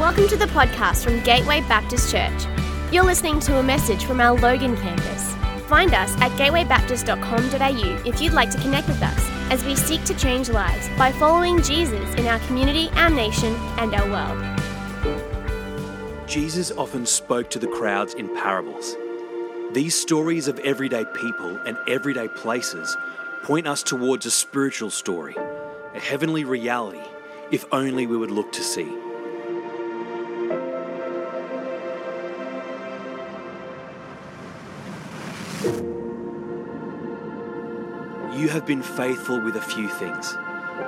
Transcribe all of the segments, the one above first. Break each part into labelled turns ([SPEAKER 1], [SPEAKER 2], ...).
[SPEAKER 1] Welcome to the podcast from Gateway Baptist Church. You're listening to a message from our Logan campus. Find us at gatewaybaptist.com.au if you'd like to connect with us as we seek to change lives by following Jesus in our community, our nation, and our world.
[SPEAKER 2] Jesus often spoke to the crowds in parables. These stories of everyday people and everyday places point us towards a spiritual story, a heavenly reality, if only we would look to see. You have been faithful with a few things.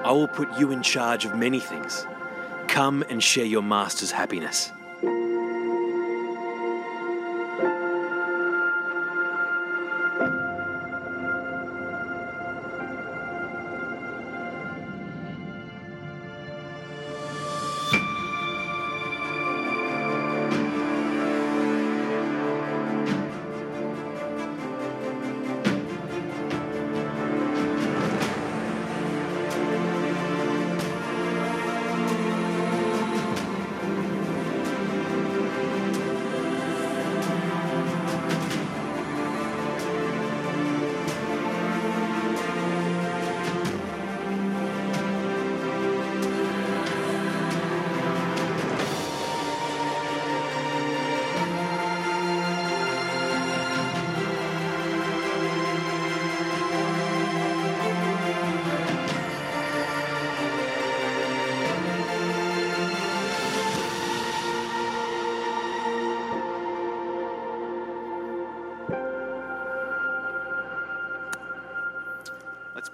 [SPEAKER 2] I will put you in charge of many things. Come and share your master's happiness.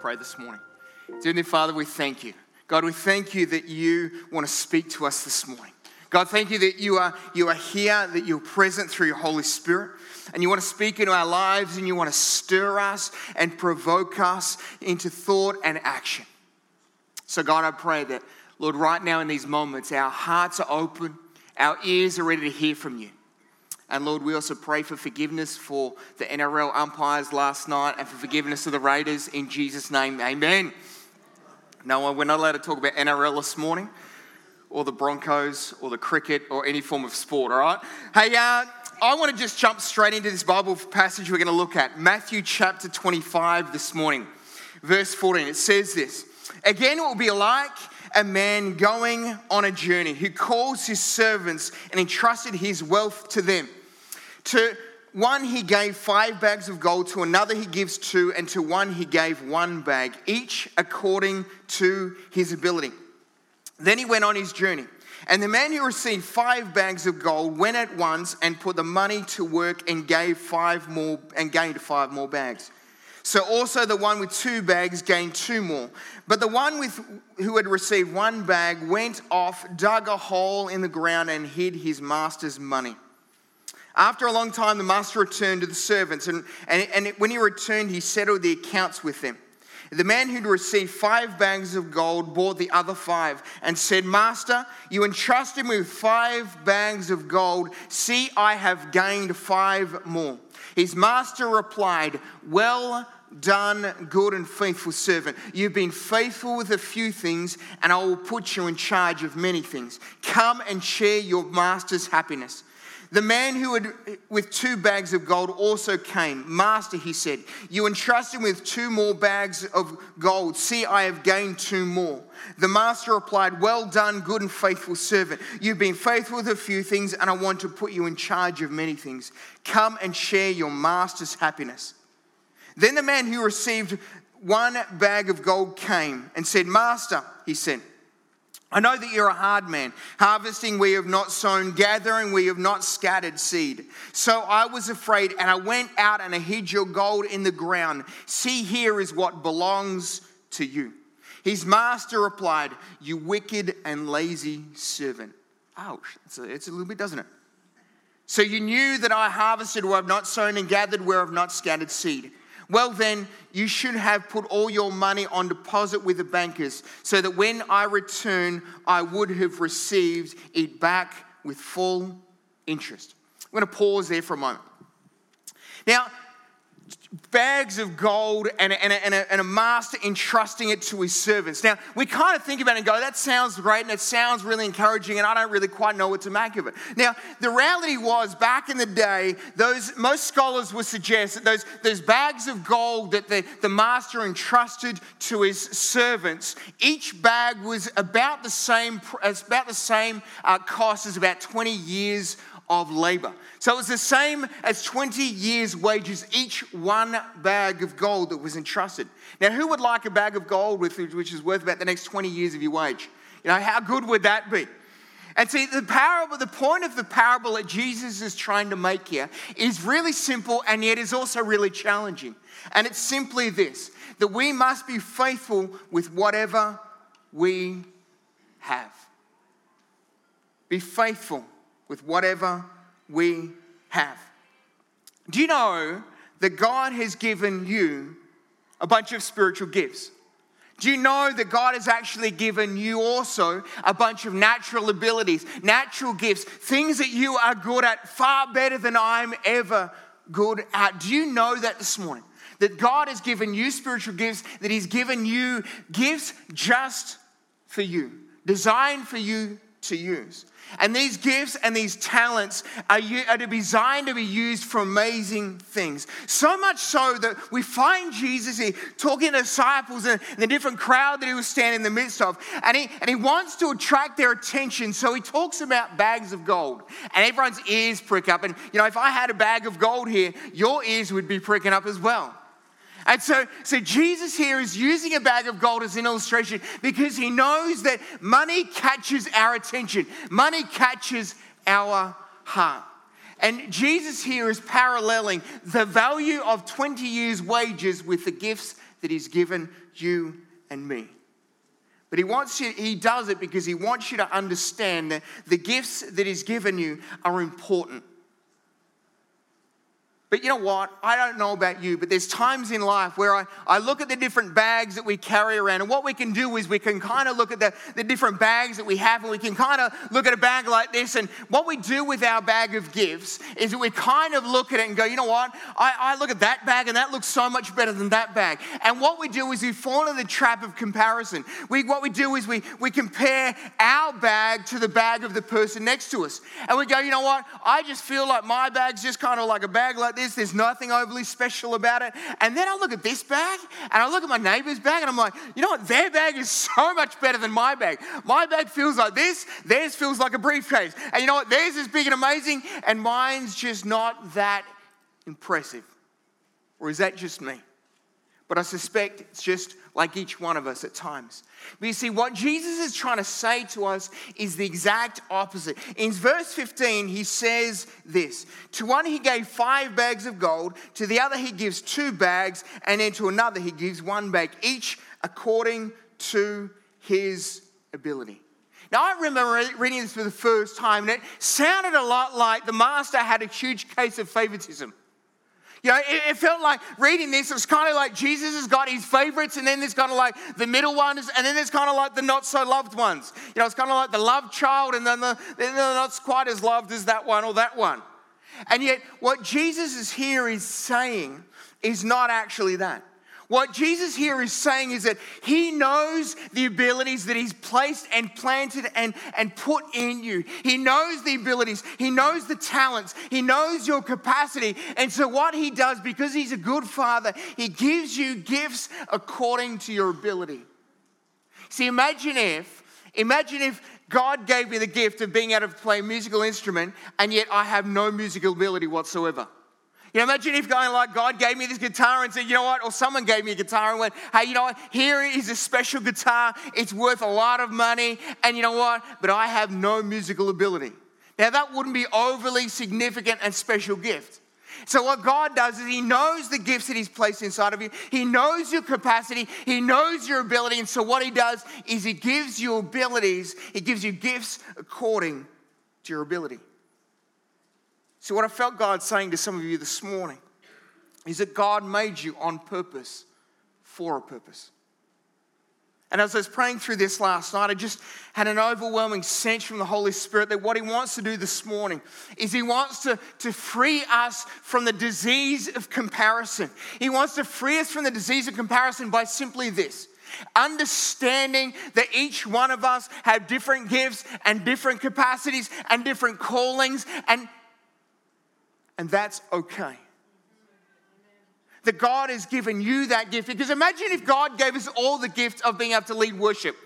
[SPEAKER 3] Pray this morning. Dear Father, we thank you. God, we thank you that you want to speak to us this morning. God, thank you that you are, you are here, that you're present through your Holy Spirit, and you want to speak into our lives, and you want to stir us and provoke us into thought and action. So, God, I pray that, Lord, right now in these moments, our hearts are open, our ears are ready to hear from you. And Lord, we also pray for forgiveness for the NRL umpires last night and for forgiveness of the Raiders in Jesus' name. Amen. No, we're not allowed to talk about NRL this morning or the Broncos or the cricket or any form of sport, all right? Hey, uh, I want to just jump straight into this Bible passage we're going to look at Matthew chapter 25 this morning, verse 14. It says this Again, it will be like a man going on a journey who calls his servants and entrusted his wealth to them. To one he gave five bags of gold, to another he gives two, and to one he gave one bag, each according to his ability. Then he went on his journey. And the man who received five bags of gold went at once and put the money to work and gave five more and gained five more bags. So also the one with two bags gained two more. But the one with who had received one bag went off, dug a hole in the ground, and hid his master's money. After a long time, the master returned to the servants, and, and, and when he returned, he settled the accounts with them. The man who'd received five bags of gold bought the other five and said, Master, you entrusted me with five bags of gold. See, I have gained five more. His master replied, Well done, good and faithful servant. You've been faithful with a few things, and I will put you in charge of many things. Come and share your master's happiness. The man who had with two bags of gold also came. Master, he said, you entrusted with two more bags of gold. See, I have gained two more. The master replied, Well done, good and faithful servant. You've been faithful with a few things, and I want to put you in charge of many things. Come and share your master's happiness. Then the man who received one bag of gold came and said, Master, he said, I know that you're a hard man, harvesting you have not sown, gathering you have not scattered seed. So I was afraid, and I went out and I hid your gold in the ground. See, here is what belongs to you. His master replied, You wicked and lazy servant. Ouch, it's a, it's a little bit, doesn't it? So you knew that I harvested where I've not sown and gathered where I've not scattered seed. Well, then, you should have put all your money on deposit with the bankers, so that when I return, I would have received it back with full interest. I'm going to pause there for a moment. Now, bags of gold and a, and, a, and, a, and a, master entrusting it to his servants. Now, we kind of think about it and go, that sounds great and it sounds really encouraging, and I don't really quite know what to make of it. Now, the reality was back in the day, those most scholars would suggest that those, those bags of gold that the, the master entrusted to his servants, each bag was about the same, about the same uh, cost as about 20 years of labor. So it was the same as 20 years' wages, each one bag of gold that was entrusted. Now, who would like a bag of gold with, which is worth about the next 20 years of your wage? You know, how good would that be? And see, the parable, the point of the parable that Jesus is trying to make here is really simple and yet is also really challenging. And it's simply this that we must be faithful with whatever we have. Be faithful with whatever we have. Do you know that God has given you a bunch of spiritual gifts? Do you know that God has actually given you also a bunch of natural abilities, natural gifts, things that you are good at far better than I'm ever good at? Do you know that this morning? That God has given you spiritual gifts, that He's given you gifts just for you, designed for you to use. And these gifts and these talents are, are designed to be used for amazing things. So much so that we find Jesus here talking to disciples and the different crowd that he was standing in the midst of. And he, and he wants to attract their attention. So he talks about bags of gold. And everyone's ears prick up. And, you know, if I had a bag of gold here, your ears would be pricking up as well. And so, so Jesus here is using a bag of gold as an illustration because he knows that money catches our attention, money catches our heart. And Jesus here is paralleling the value of 20 years' wages with the gifts that he's given you and me. But he wants you, he does it because he wants you to understand that the gifts that he's given you are important. But you know what? I don't know about you, but there's times in life where I, I look at the different bags that we carry around. And what we can do is we can kind of look at the, the different bags that we have, and we can kind of look at a bag like this. And what we do with our bag of gifts is that we kind of look at it and go, you know what? I, I look at that bag, and that looks so much better than that bag. And what we do is we fall into the trap of comparison. We, what we do is we, we compare our bag to the bag of the person next to us. And we go, you know what? I just feel like my bag's just kind of like a bag like this this. There's nothing overly special about it. And then I look at this bag and I look at my neighbor's bag and I'm like, you know what? Their bag is so much better than my bag. My bag feels like this, theirs feels like a briefcase. And you know what? Theirs is big and amazing, and mine's just not that impressive. Or is that just me? But I suspect it's just like each one of us at times. But you see, what Jesus is trying to say to us is the exact opposite. In verse 15, he says this To one he gave five bags of gold, to the other he gives two bags, and then to another he gives one bag, each according to his ability. Now, I remember reading this for the first time, and it sounded a lot like the master had a huge case of favoritism. You know, it, it, felt like reading this, it was kind of like Jesus has got his favorites, and then there's kind of like the middle ones, and then there's kind of like the not so loved ones. You know, it's kind of like the loved child, and then the, they're not quite as loved as that one or that one. And yet, what Jesus is here is saying is not actually that. What Jesus here is saying is that he knows the abilities that he's placed and planted and, and put in you. He knows the abilities, he knows the talents, he knows your capacity. And so, what he does, because he's a good father, he gives you gifts according to your ability. See, imagine if, imagine if God gave me the gift of being able to play a musical instrument, and yet I have no musical ability whatsoever. You know, imagine if going like God gave me this guitar and said, you know what, or someone gave me a guitar and went, hey, you know what, here is a special guitar. It's worth a lot of money. And you know what, but I have no musical ability. Now, that wouldn't be overly significant and special gift. So, what God does is He knows the gifts that He's placed inside of you. He knows your capacity. He knows your ability. And so, what He does is He gives you abilities, He gives you gifts according to your ability. So, what I felt God saying to some of you this morning is that God made you on purpose for a purpose. And as I was praying through this last night, I just had an overwhelming sense from the Holy Spirit that what He wants to do this morning is He wants to, to free us from the disease of comparison. He wants to free us from the disease of comparison by simply this understanding that each one of us have different gifts and different capacities and different callings, and, and that's okay that God has given you that gift. Because imagine if God gave us all the gift of being able to lead worship.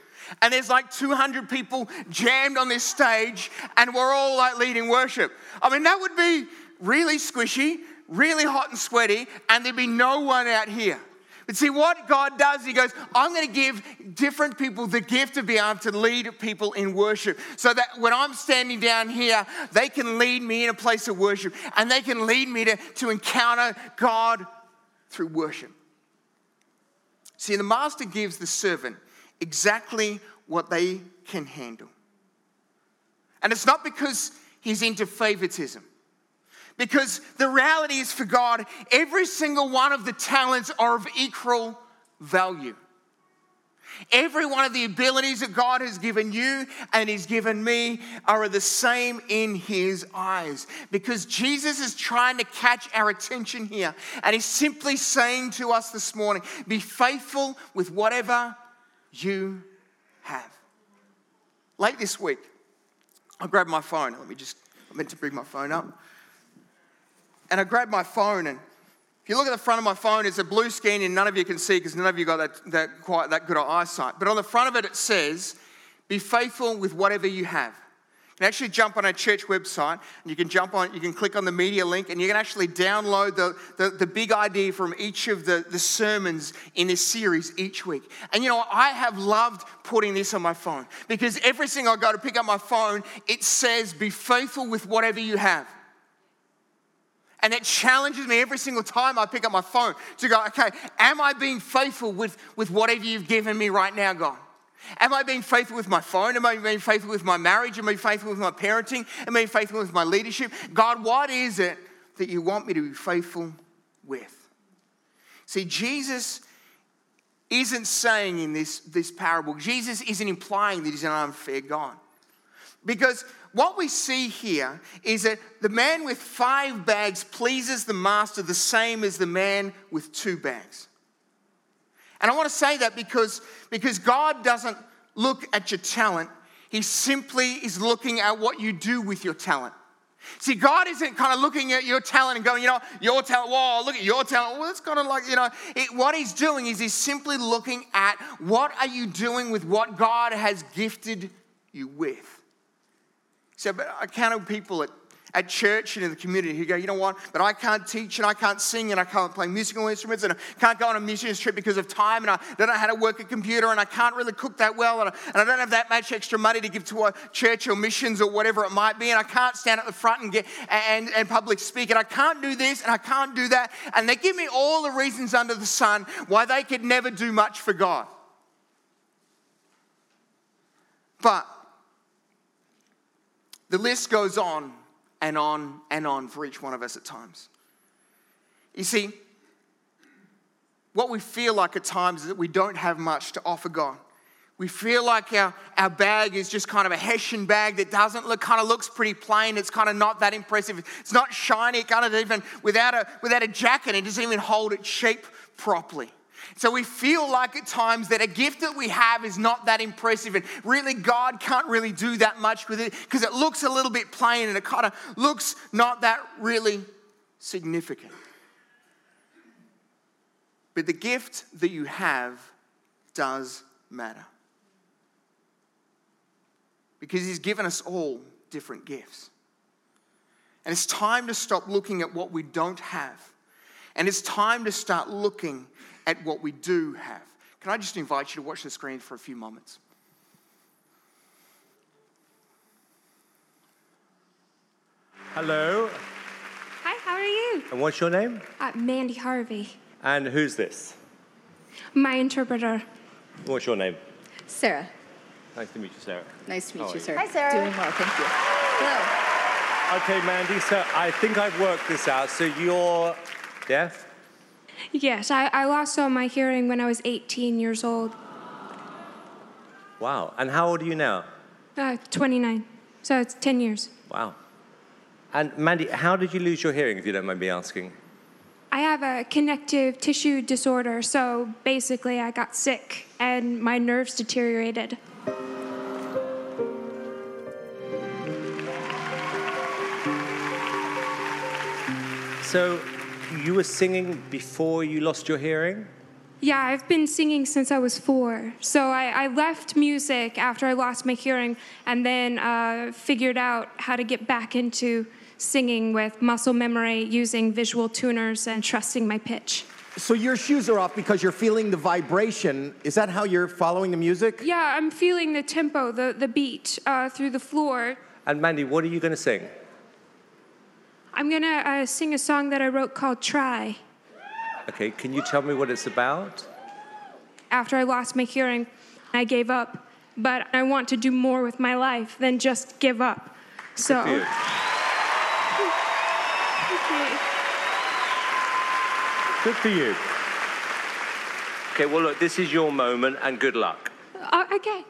[SPEAKER 3] And there's like 200 people jammed on this stage, and we're all like leading worship. I mean, that would be really squishy, really hot and sweaty, and there'd be no one out here. But see, what God does, He goes, I'm going to give different people the gift of being able to lead people in worship. So that when I'm standing down here, they can lead me in a place of worship and they can lead me to, to encounter God through worship. See, the master gives the servant exactly what they can handle. And it's not because he's into favoritism. Because the reality is for God, every single one of the talents are of equal value. Every one of the abilities that God has given you and He's given me are the same in His eyes. Because Jesus is trying to catch our attention here. And He's simply saying to us this morning be faithful with whatever you have. Late this week, I grabbed my phone. Let me just, I meant to bring my phone up. And I grabbed my phone and if you look at the front of my phone, it's a blue screen and none of you can see because none of you got that, that, quite that good of eyesight. But on the front of it, it says, Be faithful with whatever you have. You can actually jump on our church website and you can jump on, you can click on the media link and you can actually download the, the, the big idea from each of the, the sermons in this series each week. And you know, I have loved putting this on my phone because every single I go to pick up my phone, it says, Be faithful with whatever you have. And it challenges me every single time I pick up my phone to go, okay, am I being faithful with, with whatever you've given me right now, God? Am I being faithful with my phone? Am I being faithful with my marriage? Am I faithful with my parenting? Am I being faithful with my leadership? God, what is it that you want me to be faithful with? See, Jesus isn't saying in this, this parable, Jesus isn't implying that he's an unfair God. Because what we see here is that the man with five bags pleases the master the same as the man with two bags. And I want to say that because, because God doesn't look at your talent, He simply is looking at what you do with your talent. See, God isn't kind of looking at your talent and going, you know, your talent, whoa, look at your talent. Well, it's kind of like, you know, it, what He's doing is He's simply looking at what are you doing with what God has gifted you with. So, but I counter people at, at church and in the community who go, you know what, but I can't teach and I can't sing and I can't play musical instruments and I can't go on a missions trip because of time and I don't know how to work a computer and I can't really cook that well and I, and I don't have that much extra money to give to a church or missions or whatever it might be and I can't stand at the front and get and, and public speak and I can't do this and I can't do that and they give me all the reasons under the sun why they could never do much for God. But the list goes on and on and on for each one of us at times. You see, what we feel like at times is that we don't have much to offer God. We feel like our, our bag is just kind of a Hessian bag that doesn't look, kind of looks pretty plain. It's kind of not that impressive. It's not shiny. It kind of even, without a, without a jacket, it doesn't even hold its shape properly. So we feel like at times that a gift that we have is not that impressive, and really God can't really do that much with it because it looks a little bit plain and it kind of looks not that really significant. But the gift that you have does matter. Because He's given us all different gifts. And it's time to stop looking at what we don't have. And it's time to start looking at what we do have. Can I just invite you to watch the screen for a few moments?
[SPEAKER 4] Hello,
[SPEAKER 5] Hi, how are you?
[SPEAKER 4] and what's your name?
[SPEAKER 5] Uh, Mandy Harvey,
[SPEAKER 4] And who's this?
[SPEAKER 5] my interpreter.
[SPEAKER 4] What's your name?
[SPEAKER 6] Sarah.
[SPEAKER 4] Nice to meet you, Sarah.
[SPEAKER 6] Nice to meet you,
[SPEAKER 4] you?
[SPEAKER 6] Sarah.
[SPEAKER 5] Hi, Sarah.
[SPEAKER 6] Doing well, thank you. Hello.
[SPEAKER 4] Okay, Mandy, so I think I've worked this out. So you're deaf?
[SPEAKER 5] Yes, I, I lost all my hearing when I was 18 years old.
[SPEAKER 4] Wow. And how old are you now?
[SPEAKER 5] Uh, 29. So it's 10 years.
[SPEAKER 4] Wow. And Mandy, how did you lose your hearing, if you don't mind me asking?
[SPEAKER 5] I have a connective tissue disorder, so basically I got sick and my nerves deteriorated.
[SPEAKER 4] So you were singing before you lost your hearing?
[SPEAKER 5] Yeah, I've been singing since I was four. So I, I left music after I lost my hearing and then uh, figured out how to get back into singing with muscle memory, using visual tuners, and trusting my pitch.
[SPEAKER 7] So your shoes are off because you're feeling the vibration. Is that how you're following the music?
[SPEAKER 5] Yeah, I'm feeling the tempo, the, the beat uh, through the floor.
[SPEAKER 4] And Mandy, what are you going to sing?
[SPEAKER 5] I'm gonna uh, sing a song that I wrote called Try.
[SPEAKER 4] Okay, can you tell me what it's about?
[SPEAKER 5] After I lost my hearing, I gave up, but I want to do more with my life than just give up. So.
[SPEAKER 4] Good For you. Good for you. Okay, well, look, this is your moment, and good luck.
[SPEAKER 5] Uh, okay.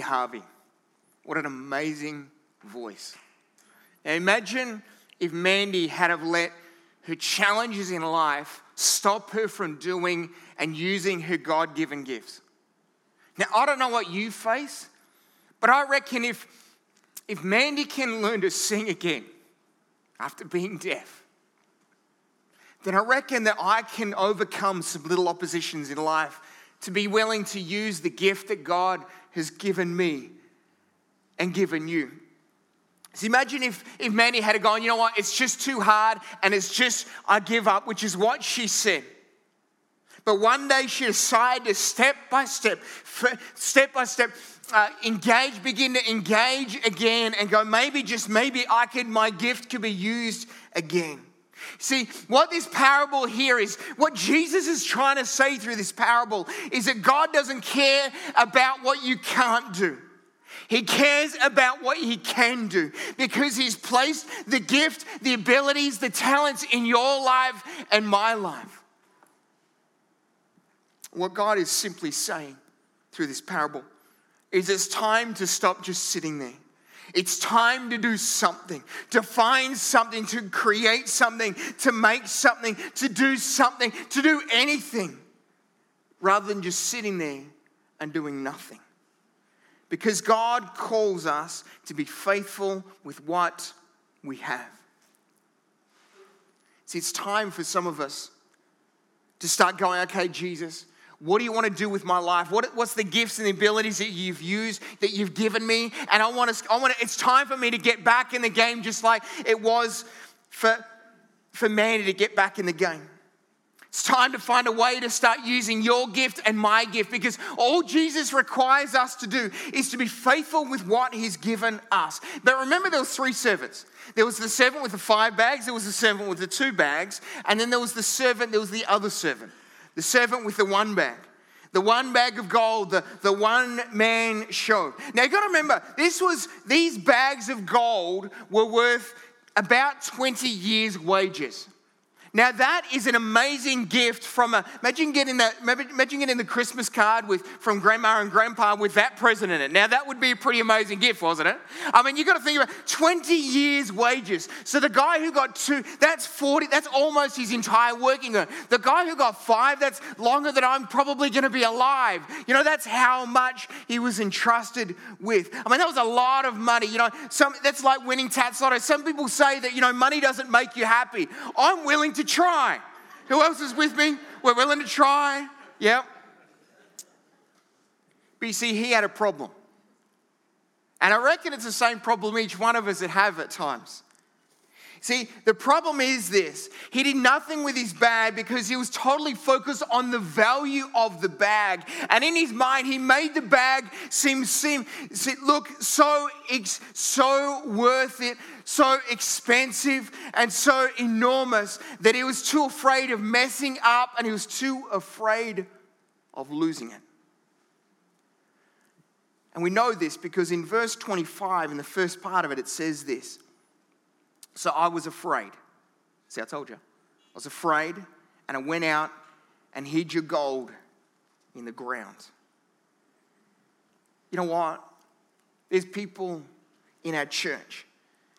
[SPEAKER 3] Harvey. What an amazing voice. Now imagine if Mandy had have let her challenges in life stop her from doing and using her God given gifts. Now, I don't know what you face, but I reckon if, if Mandy can learn to sing again after being deaf, then I reckon that I can overcome some little oppositions in life to be willing to use the gift that God has given me and given you. So imagine if, if Mandy had gone, you know what, it's just too hard and it's just, I give up, which is what she said. But one day she decided to step by step, step by step, uh, engage, begin to engage again and go, maybe, just maybe I could, my gift could be used again. See, what this parable here is, what Jesus is trying to say through this parable is that God doesn't care about what you can't do. He cares about what he can do because he's placed the gift, the abilities, the talents in your life and my life. What God is simply saying through this parable is it's time to stop just sitting there. It's time to do something, to find something, to create something, to make something, to do something, to do anything, rather than just sitting there and doing nothing. Because God calls us to be faithful with what we have. See, it's time for some of us to start going, okay, Jesus, what do you want to do with my life? What, what's the gifts and the abilities that you've used, that you've given me? And I want to, I want to, it's time for me to get back in the game just like it was for, for Mandy to get back in the game. It's time to find a way to start using your gift and my gift because all Jesus requires us to do is to be faithful with what he's given us. But remember, there was three servants. There was the servant with the five bags, there was the servant with the two bags, and then there was the servant, there was the other servant. The servant with the one bag. The one bag of gold, the, the one man show. Now you've gotta remember, this was these bags of gold were worth about 20 years' wages. Now that is an amazing gift from a imagine getting that imagine getting the Christmas card with from grandma and grandpa with that present in it. Now that would be a pretty amazing gift, wasn't it? I mean, you've got to think about 20 years wages. So the guy who got two, that's 40, that's almost his entire working earn. The guy who got five, that's longer than I'm probably going to be alive. You know, that's how much he was entrusted with. I mean, that was a lot of money. You know, some that's like winning Tattslotto. Some people say that you know money doesn't make you happy. I'm willing to to try. Who else is with me? We're willing to try. Yep. But you see, he had a problem. And I reckon it's the same problem each one of us would have at times. See, the problem is this he did nothing with his bag because he was totally focused on the value of the bag. And in his mind, he made the bag seem, seem look so, so worth it, so expensive, and so enormous that he was too afraid of messing up and he was too afraid of losing it. And we know this because in verse 25, in the first part of it, it says this. So I was afraid. See, I told you. I was afraid, and I went out and hid your gold in the ground. You know what? There's people in our church,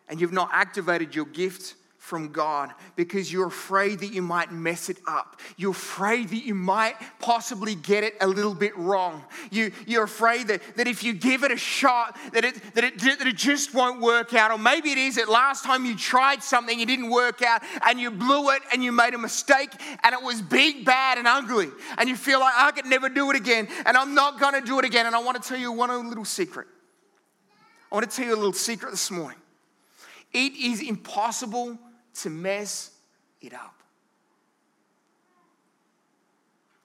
[SPEAKER 3] and you've not activated your gift from God because you're afraid that you might mess it up. You're afraid that you might possibly get it a little bit wrong. You, you're afraid that, that if you give it a shot, that it, that, it, that it just won't work out. Or maybe it is that last time you tried something, it didn't work out, and you blew it and you made a mistake, and it was big, bad, and ugly. And you feel like, I could never do it again, and I'm not going to do it again. And I want to tell you one little secret. I want to tell you a little secret this morning. It is impossible to mess it up.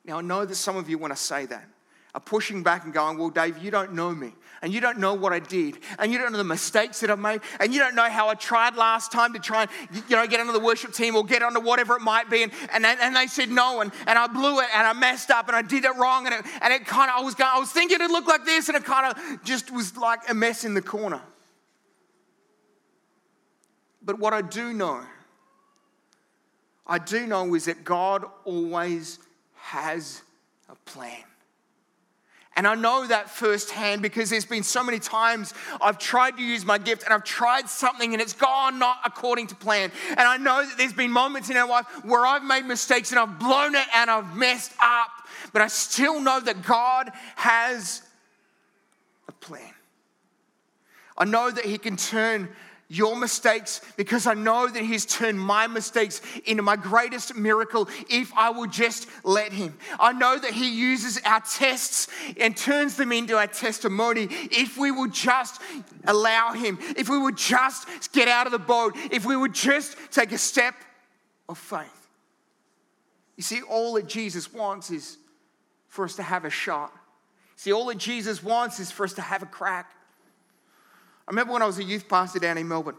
[SPEAKER 3] Now, I know that some of you, when I say that, are pushing back and going, Well, Dave, you don't know me, and you don't know what I did, and you don't know the mistakes that I've made, and you don't know how I tried last time to try and you know, get onto the worship team or get onto whatever it might be. And, and, and they said no, and, and I blew it, and I messed up, and I did it wrong, and it, and it kind of, I was, going, I was thinking it looked like this, and it kind of just was like a mess in the corner. But what I do know I do know is that God always has a plan. And I know that firsthand because there's been so many times I've tried to use my gift and I've tried something and it's gone not according to plan. And I know that there's been moments in our life where I've made mistakes and I've blown it and I've messed up. But I still know that God has a plan. I know that He can turn your mistakes because I know that He's turned my mistakes into my greatest miracle if I will just let Him. I know that He uses our tests and turns them into our testimony if we will just allow Him, if we would just get out of the boat, if we would just take a step of faith. You see, all that Jesus wants is for us to have a shot. See, all that Jesus wants is for us to have a crack. I remember when I was a youth pastor down in Melbourne,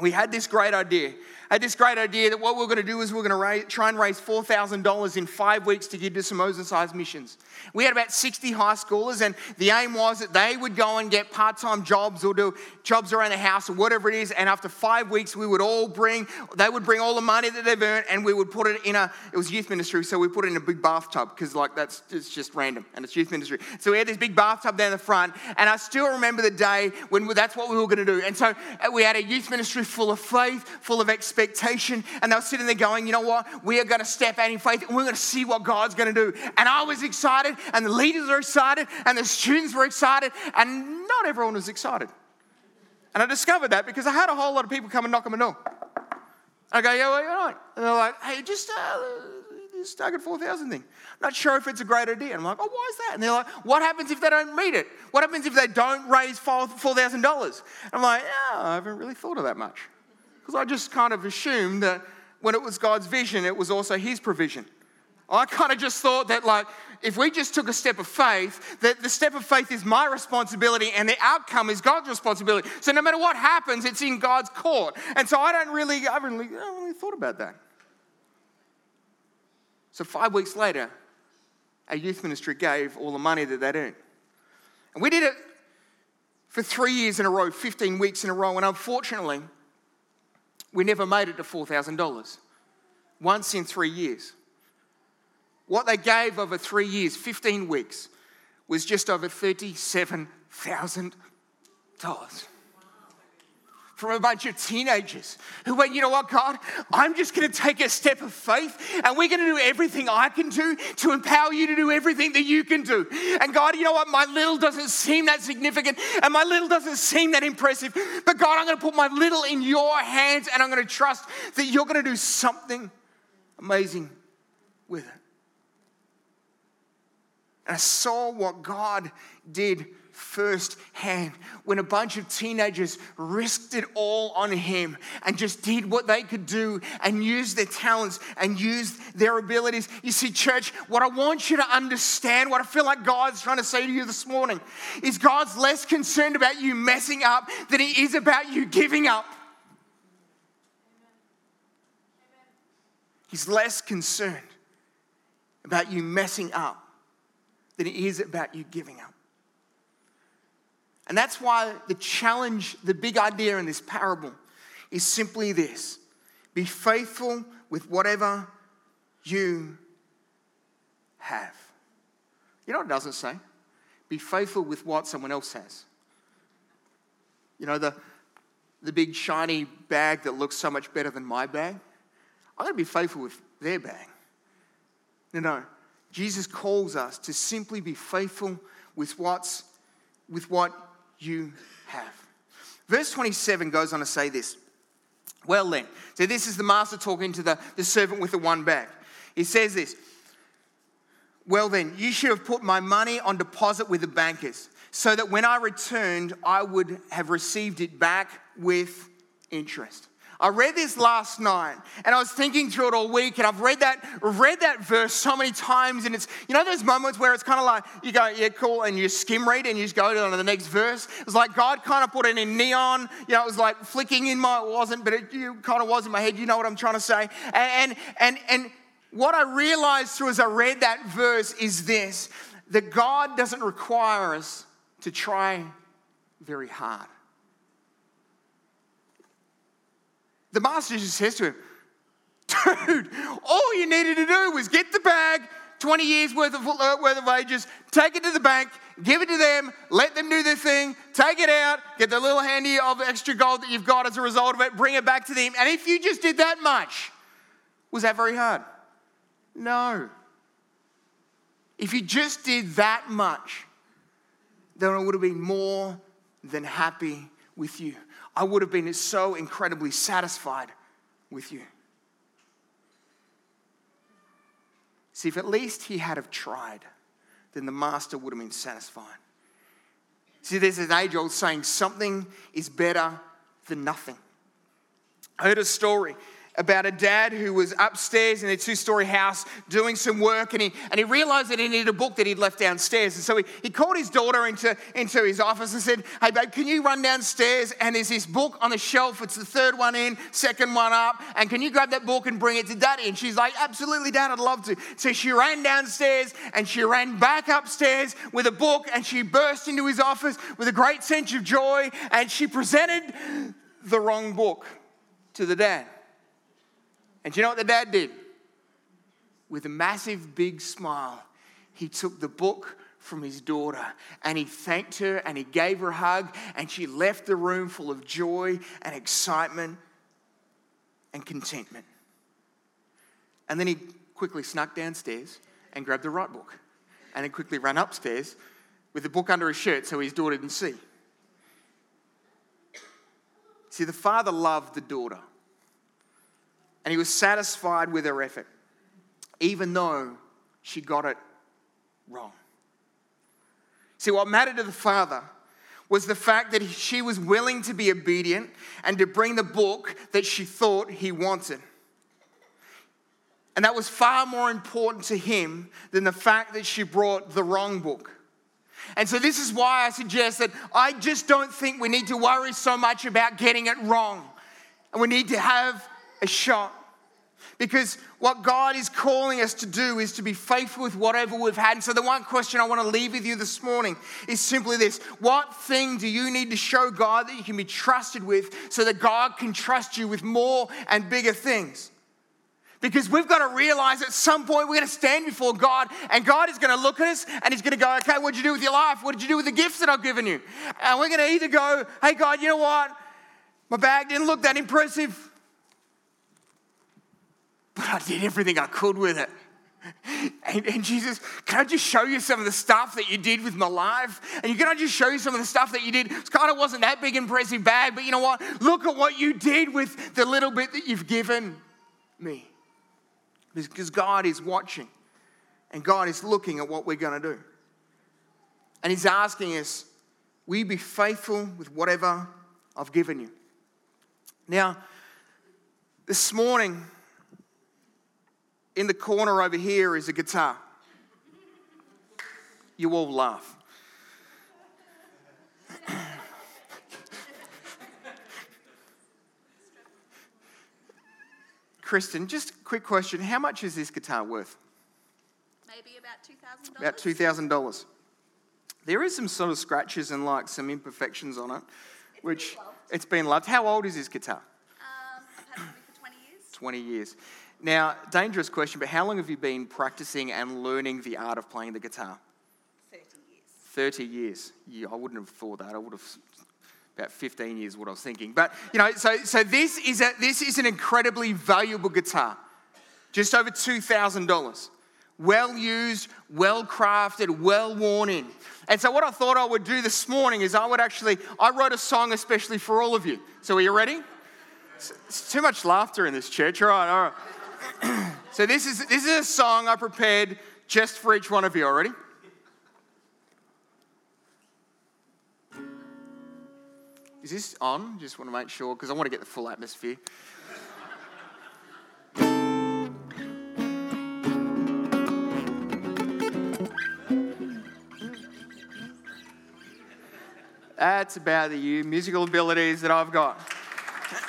[SPEAKER 3] we had this great idea had this great idea that what we're going to do is we're going to try and raise $4,000 in five weeks to give to some oversized missions. We had about 60 high schoolers, and the aim was that they would go and get part time jobs or do jobs around the house or whatever it is. And after five weeks, we would all bring, they would bring all the money that they've earned, and we would put it in a, it was youth ministry, so we put it in a big bathtub because, like, that's it's just random and it's youth ministry. So we had this big bathtub down the front, and I still remember the day when that's what we were going to do. And so uh, we had a youth ministry full of faith, full of expectation. And they were sitting there going, you know what? We are going to step out in faith and we're going to see what God's going to do. And I was excited, and the leaders were excited, and the students were excited, and not everyone was excited. And I discovered that because I had a whole lot of people come and knock on my door. I go, yeah, well, you're. And they're like, hey, just uh, this target 4,000 thing. I'm not sure if it's a great idea. And I'm like, oh, why is that? And they're like, what happens if they don't meet it? What happens if they don't raise $4,000? I'm like, yeah, I haven't really thought of that much. Because I just kind of assumed that when it was God's vision, it was also His provision. I kind of just thought that, like, if we just took a step of faith, that the step of faith is my responsibility and the outcome is God's responsibility. So no matter what happens, it's in God's court. And so I don't really, I haven't really, I haven't really thought about that. So five weeks later, our youth ministry gave all the money that they'd earned. And we did it for three years in a row, 15 weeks in a row. And unfortunately, we never made it to $4,000. once in three years. What they gave over three years, 15 weeks, was just over $37,000 from a bunch of teenagers who went, you know what, God, I'm just going to take a step of faith and we're going to do everything I can do to empower you to do everything that you can do. And God, you know what, my little doesn't seem that significant and my little doesn't seem that impressive, but God, I'm going to put my little in your hands and I'm going to trust that you're going to do something amazing with it. And I saw what God did firsthand when a bunch of teenagers risked it all on him and just did what they could do and used their talents and used their abilities. You see, church, what I want you to understand, what I feel like God's trying to say to you this morning, is God's less concerned about you messing up than He is about you giving up. He's less concerned about you messing up than He is about you giving up. And that's why the challenge, the big idea in this parable is simply this be faithful with whatever you have. You know what it doesn't say? Be faithful with what someone else has. You know, the, the big shiny bag that looks so much better than my bag? I'm going to be faithful with their bag. No, no. Jesus calls us to simply be faithful with what's with what you have. Verse 27 goes on to say this. Well, then, so this is the master talking to the, the servant with the one bag. He says this Well, then, you should have put my money on deposit with the bankers, so that when I returned, I would have received it back with interest. I read this last night and I was thinking through it all week and I've read that, read that verse so many times and it's, you know, those moments where it's kind of like, you go, yeah, cool, and you skim read and you just go to the next verse. It's like God kind of put it in neon, you know, it was like flicking in my, it wasn't, but it, kind of was in my head, you know what I'm trying to say? And, and, and, and what I realized through as I read that verse is this, that God doesn't require us to try very hard. The master just says to him, Dude, all you needed to do was get the bag, 20 years worth of, uh, worth of wages, take it to the bank, give it to them, let them do their thing, take it out, get the little handy of extra gold that you've got as a result of it, bring it back to them. And if you just did that much, was that very hard? No. If you just did that much, then I would have been more than happy with you. I would have been so incredibly satisfied with you. See, if at least he had have tried, then the master would have been satisfied. See, there's an age old saying, something is better than nothing. I heard a story about a dad who was upstairs in a two story house doing some work and he, and he realized that he needed a book that he'd left downstairs. And so he, he called his daughter into, into his office and said, Hey, babe, can you run downstairs? And there's this book on the shelf. It's the third one in, second one up. And can you grab that book and bring it to daddy? And she's like, Absolutely, dad, I'd love to. So she ran downstairs and she ran back upstairs with a book and she burst into his office with a great sense of joy and she presented the wrong book to the dad. And you know what the dad did? With a massive big smile, he took the book from his daughter and he thanked her and he gave her a hug and she left the room full of joy and excitement and contentment. And then he quickly snuck downstairs and grabbed the right book and then quickly ran upstairs with the book under his shirt so his daughter didn't see. See, the father loved the daughter and he was satisfied with her effort, even though she got it wrong. See, what mattered to the father was the fact that she was willing to be obedient and to bring the book that she thought he wanted. And that was far more important to him than the fact that she brought the wrong book. And so, this is why I suggest that I just don't think we need to worry so much about getting it wrong. And we need to have a shot. Because what God is calling us to do is to be faithful with whatever we've had. And so, the one question I want to leave with you this morning is simply this What thing do you need to show God that you can be trusted with so that God can trust you with more and bigger things? Because we've got to realize at some point we're going to stand before God and God is going to look at us and He's going to go, okay, what'd you do with your life? What did you do with the gifts that I've given you? And we're going to either go, hey, God, you know what? My bag didn't look that impressive, but I did everything I could with it. And, and, Jesus, can I just show you some of the stuff that you did with my life? And can I just show you some of the stuff that you did? It kind of wasn't that big, impressive bag, but you know what? Look at what you did with the little bit that you've given me. Because God is watching and God is looking at what we're going to do. And He's asking us, Will you be faithful with whatever I've given you? Now, this morning, in the corner over here is a guitar. You all laugh. Kristen, just a quick question. How much is this guitar worth?
[SPEAKER 6] Maybe about $2,000.
[SPEAKER 3] About $2,000. There is some sort of scratches and like some imperfections on it,
[SPEAKER 6] It's
[SPEAKER 3] which
[SPEAKER 6] been
[SPEAKER 3] it's been loved. How old is this guitar?
[SPEAKER 6] Um, I've had it for 20 years.
[SPEAKER 3] 20 years. Now, dangerous question, but how long have you been practicing and learning the art of playing the guitar?
[SPEAKER 6] 30 years.
[SPEAKER 3] 30 years. Yeah, I wouldn't have thought that. I would have about 15 years what I was thinking. But you know, so so this is a this is an incredibly valuable guitar. Just over $2,000. Well used, well crafted, well worn in. And so what I thought I would do this morning is I would actually I wrote a song especially for all of you. So are you ready? It's, it's too much laughter in this church. All right, all right. so this is this is a song I prepared just for each one of you already. Is this on? Just want to make sure because I want to get the full atmosphere. That's about the musical abilities that I've got.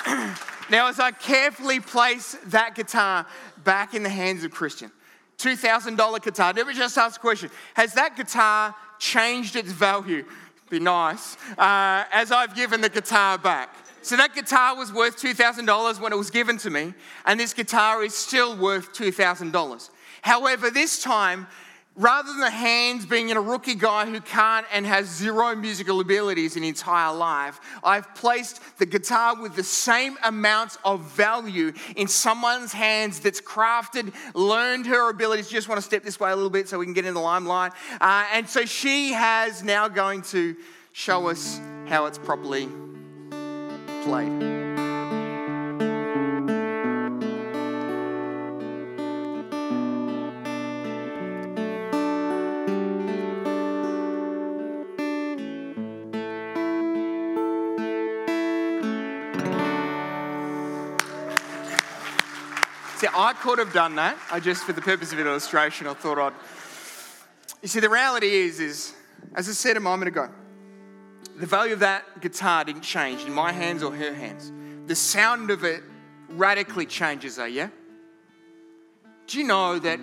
[SPEAKER 3] now, as I carefully place that guitar back in the hands of Kristen, $2,000 guitar, let me just ask a question Has that guitar changed its value? Be nice. Uh, as I've given the guitar back. So that guitar was worth $2,000 when it was given to me, and this guitar is still worth $2,000. However, this time, rather than the hands being in a rookie guy who can't and has zero musical abilities in his entire life, I've placed the guitar with the same amounts of value in someone's hands that's crafted, learned her abilities. Just want to step this way a little bit so we can get in the limelight. Uh, and so she has now going to show us how it's properly played. I could have done that. I just, for the purpose of illustration, I thought I'd. You see, the reality is, is as I said a moment ago, the value of that guitar didn't change in my hands or her hands. The sound of it radically changes, though, yeah? Do you know that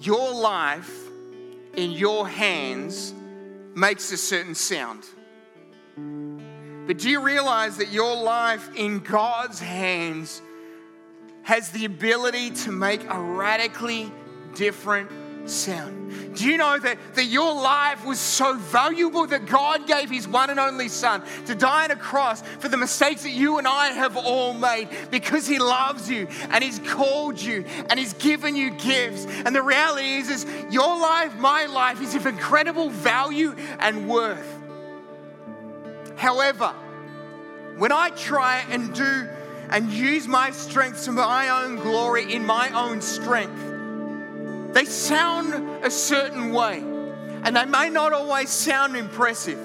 [SPEAKER 3] your life in your hands makes a certain sound? But do you realize that your life in God's hands has the ability to make a radically different sound. Do you know that, that your life was so valuable that God gave His one and only Son to die on a cross for the mistakes that you and I have all made because He loves you and He's called you and He's given you gifts. And the reality is, is your life, my life, is of incredible value and worth. However, when I try and do and use my strength to my own glory in my own strength, they sound a certain way. And they may not always sound impressive.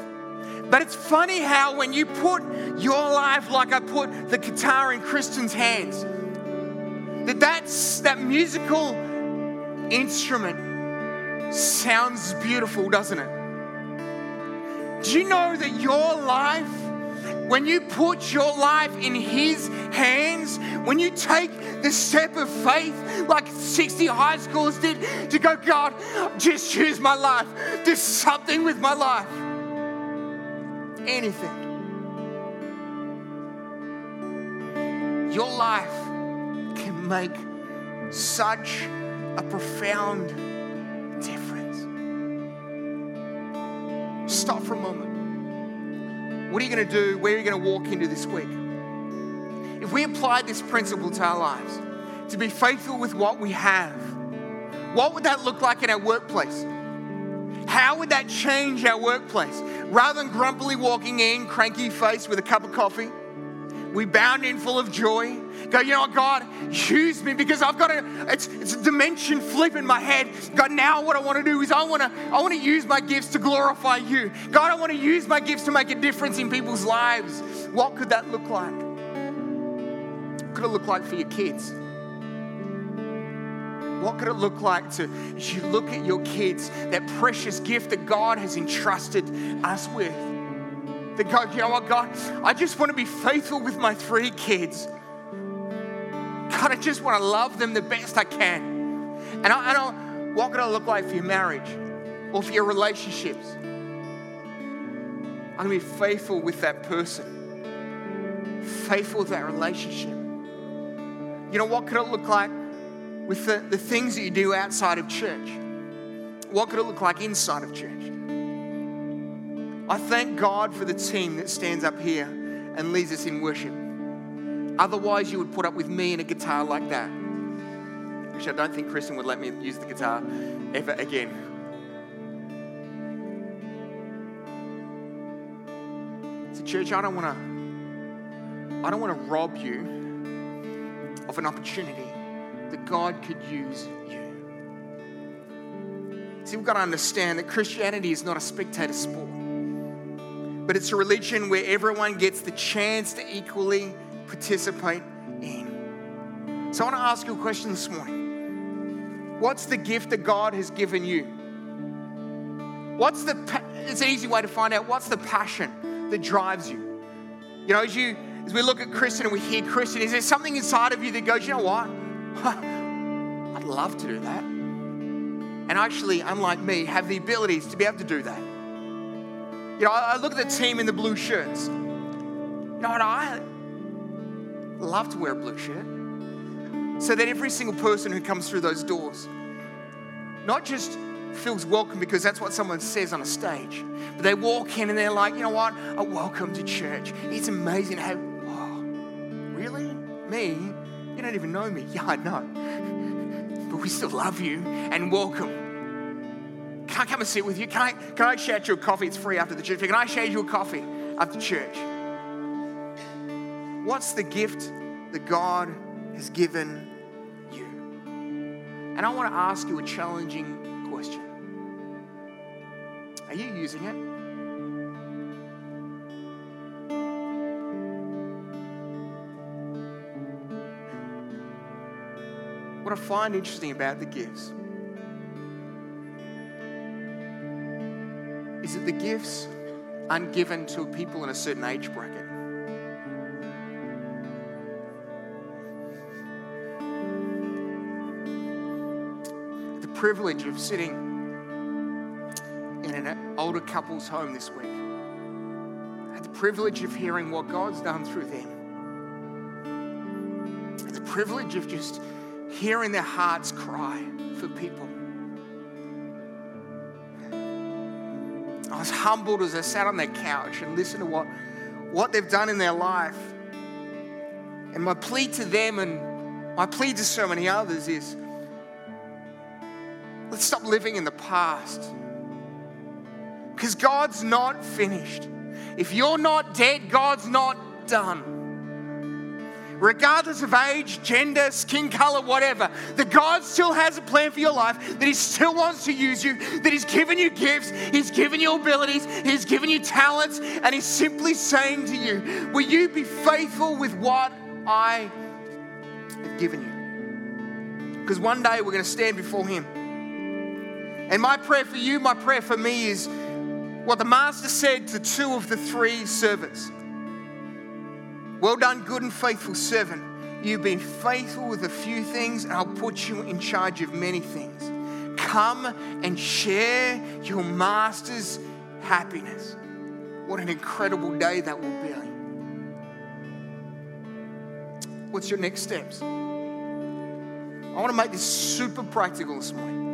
[SPEAKER 3] But it's funny how when you put your life like I put the guitar in Kristen's hands, that that's, that musical instrument sounds beautiful, doesn't it? Do you know that your life when you put your life in His hands, when you take the step of faith, like 60 high schoolers did, to go, God, just use my life, do something with my life. Anything. Your life can make such a profound difference. Stop for a moment. What are you going to do? Where are you going to walk into this week? If we applied this principle to our lives, to be faithful with what we have, what would that look like in our workplace? How would that change our workplace? Rather than grumpily walking in, cranky face with a cup of coffee, we bound in full of joy. Go, you know what, God, use me because I've got a it's, it's a dimension flip in my head. God, now what I want to do is I want to I want to use my gifts to glorify you. God, I want to use my gifts to make a difference in people's lives. What could that look like? What could it look like for your kids? What could it look like to, you look at your kids, that precious gift that God has entrusted us with? That God, you know what, God, I just want to be faithful with my three kids. God, I just want to love them the best I can. And I, I don't, what could it look like for your marriage or for your relationships? I'm going to be faithful with that person, faithful with that relationship. You know, what could it look like with the, the things that you do outside of church? What could it look like inside of church? I thank God for the team that stands up here and leads us in worship. Otherwise, you would put up with me and a guitar like that. Which I don't think Kristen would let me use the guitar ever again. So, church, I don't want to. I don't want to rob you of an opportunity that God could use you. See, we've got to understand that Christianity is not a spectator sport, but it's a religion where everyone gets the chance to equally participate in. So I want to ask you a question this morning. What's the gift that God has given you? What's the, it's an easy way to find out what's the passion that drives you. You know, as you, as we look at Kristen and we hear Kristen, is there something inside of you that goes, you know what? I'd love to do that. And actually, unlike me, have the abilities to be able to do that. You know, I look at the team in the blue shirts. You know what? I love to wear a blue shirt so that every single person who comes through those doors not just feels welcome because that's what someone says on a stage, but they walk in and they're like, you know what? A welcome to church. It's amazing how, oh, really? Me? You don't even know me. Yeah, I know. But we still love you and welcome. Can I come and sit with you? Can I, can I share you a coffee? It's free after the church. Can I share you a coffee after church? What's the gift that God has given you? And I want to ask you a challenging question. Are you using it? What I find interesting about the gifts is that the gifts aren't given to people in a certain age bracket. Privilege of sitting in an older couple's home this week. I had the privilege of hearing what God's done through them. The privilege of just hearing their hearts cry for people. I was humbled as I sat on their couch and listened to what, what they've done in their life. And my plea to them and my plea to so many others is let's stop living in the past. Because God's not finished. If you're not dead, God's not done regardless of age, gender, skin color, whatever, that God still has a plan for your life, that He still wants to use you, that He's given you gifts, He's given you abilities, He's given you talents, and He's simply saying to you, Will you be faithful with what I have given you? Because one day we're going to stand before Him. And my prayer for you, my prayer for me is what the Master said to two of the three servants. Well done, good and faithful servant. You've been faithful with a few things, and I'll put you in charge of many things. Come and share your master's happiness. What an incredible day that will be. What's your next steps? I want to make this super practical this morning.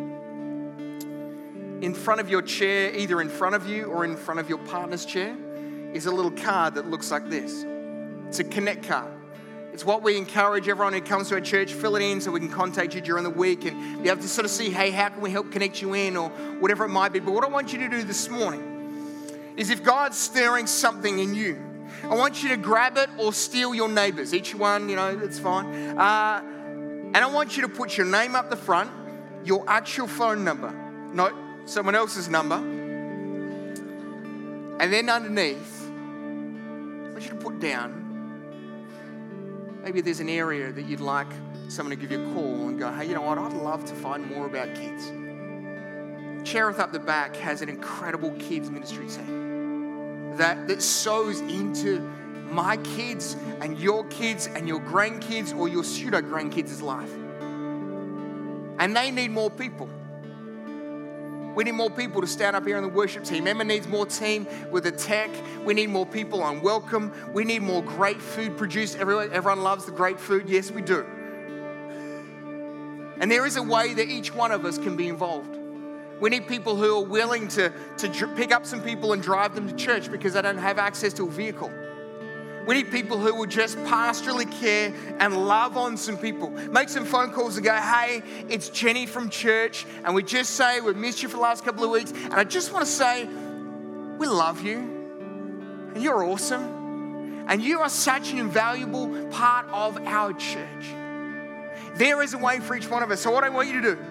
[SPEAKER 3] In front of your chair, either in front of you or in front of your partner's chair, is a little card that looks like this. It's a connect card. It's what we encourage everyone who comes to our church, fill it in so we can contact you during the week and be able to sort of see, hey, how can we help connect you in or whatever it might be. But what I want you to do this morning is if God's stirring something in you, I want you to grab it or steal your neighbors. Each one, you know, that's fine. Uh, and I want you to put your name up the front, your actual phone number, not someone else's number. And then underneath, I want you to put down maybe there's an area that you'd like someone to give you a call and go, hey, you know what? I'd love to find more about kids. Cherith up the back has an incredible kids ministry team that, that sows into my kids and your kids and your grandkids or your pseudo grandkids' life. And they need more people. We need more people to stand up here in the worship team. Emma needs more team with the tech. We need more people on welcome. We need more great food produced. Everyone, everyone loves the great food. Yes, we do. And there is a way that each one of us can be involved. We need people who are willing to, to pick up some people and drive them to church because they don't have access to a vehicle. We need people who will just pastorally care and love on some people. Make some phone calls and go, hey, it's Jenny from church. And we just say, we've missed you for the last couple of weeks. And I just want to say, we love you. And you're awesome. And you are such an invaluable part of our church. There is a way for each one of us. So, what I want you to do,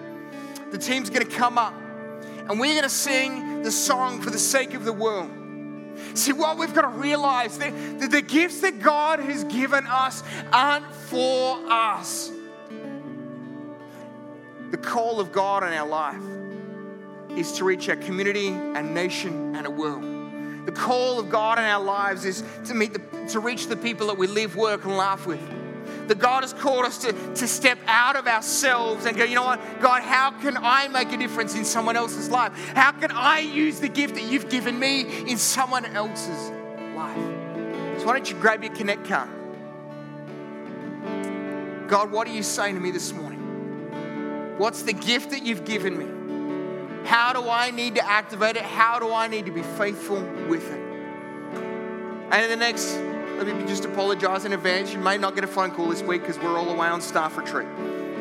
[SPEAKER 3] the team's going to come up and we're going to sing the song for the sake of the world. See, what we've got to realize that, that the gifts that God has given us aren't for us. The call of God in our life is to reach our community, our nation, and a world. The call of God in our lives is to meet the, to reach the people that we live, work, and laugh with that God has called us to, to step out of ourselves and go, you know what, God, how can I make a difference in someone else's life? How can I use the gift that you've given me in someone else's life? So why don't you grab your Connect card? God, what are you saying to me this morning? What's the gift that you've given me? How do I need to activate it? How do I need to be faithful with it? And in the next let me just apologize in advance. You may not get a phone call this week because we're all away on staff retreat.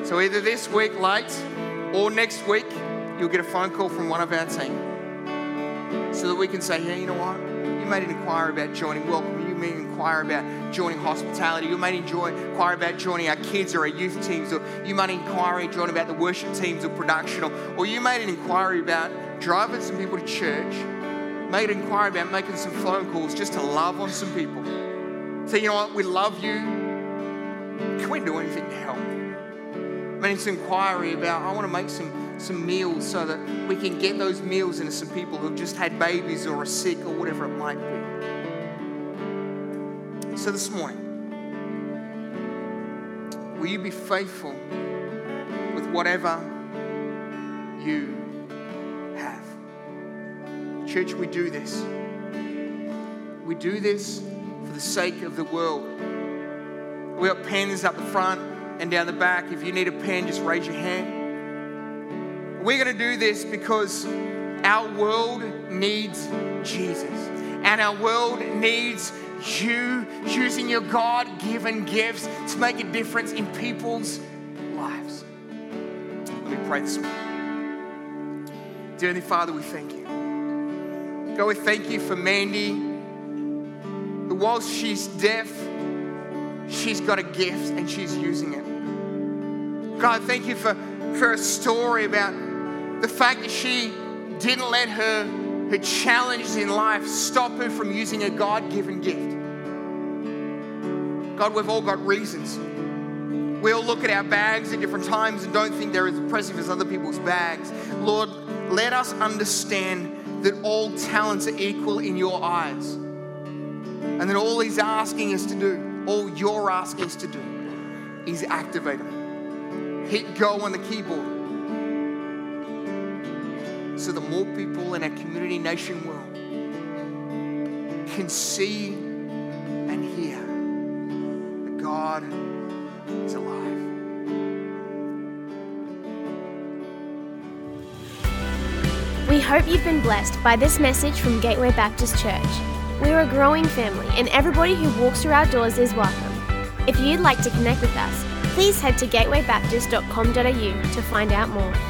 [SPEAKER 3] So either this week late or next week, you'll get a phone call from one of our team so that we can say, hey, you know what? You made an inquiry about joining Welcome. You made an inquiry about joining hospitality. You made an inquiry about joining our kids or our youth teams. Or you made an inquiry joining about the worship teams or production. Or, or you made an inquiry about driving some people to church. Made an inquiry about making some phone calls just to love on some people. Say, you know what, we love you. Can we do anything to help? Made some inquiry about, I want to make some, some meals so that we can get those meals into some people who've just had babies or are sick or whatever it might be. So this morning, will you be faithful with whatever you have? Church, we do this. We do this for the sake of the world. We got pens up the front and down the back. If you need a pen, just raise your hand. We're going to do this because our world needs Jesus. And our world needs you using your God given gifts to make a difference in people's lives. Let me pray this morning. Dear Heavenly Father, we thank you. God, we thank you for Mandy whilst she's deaf, she's got a gift and she's using it. God, thank you for, for a story about the fact that she didn't let her, her challenges in life stop her from using a God given gift. God, we've all got reasons. We all look at our bags at different times and don't think they're as impressive as other people's bags. Lord, let us understand that all talents are equal in your eyes. And then all he's asking us to do, all you're asking us to do, is activate them. Hit go on the keyboard. So the more people in our community, nation, world can see and hear that God is alive.
[SPEAKER 1] We hope you've been blessed by this message from Gateway Baptist Church. We're a growing family, and everybody who walks through our doors is welcome. If you'd like to connect with us, please head to gatewaybaptist.com.au to find out more.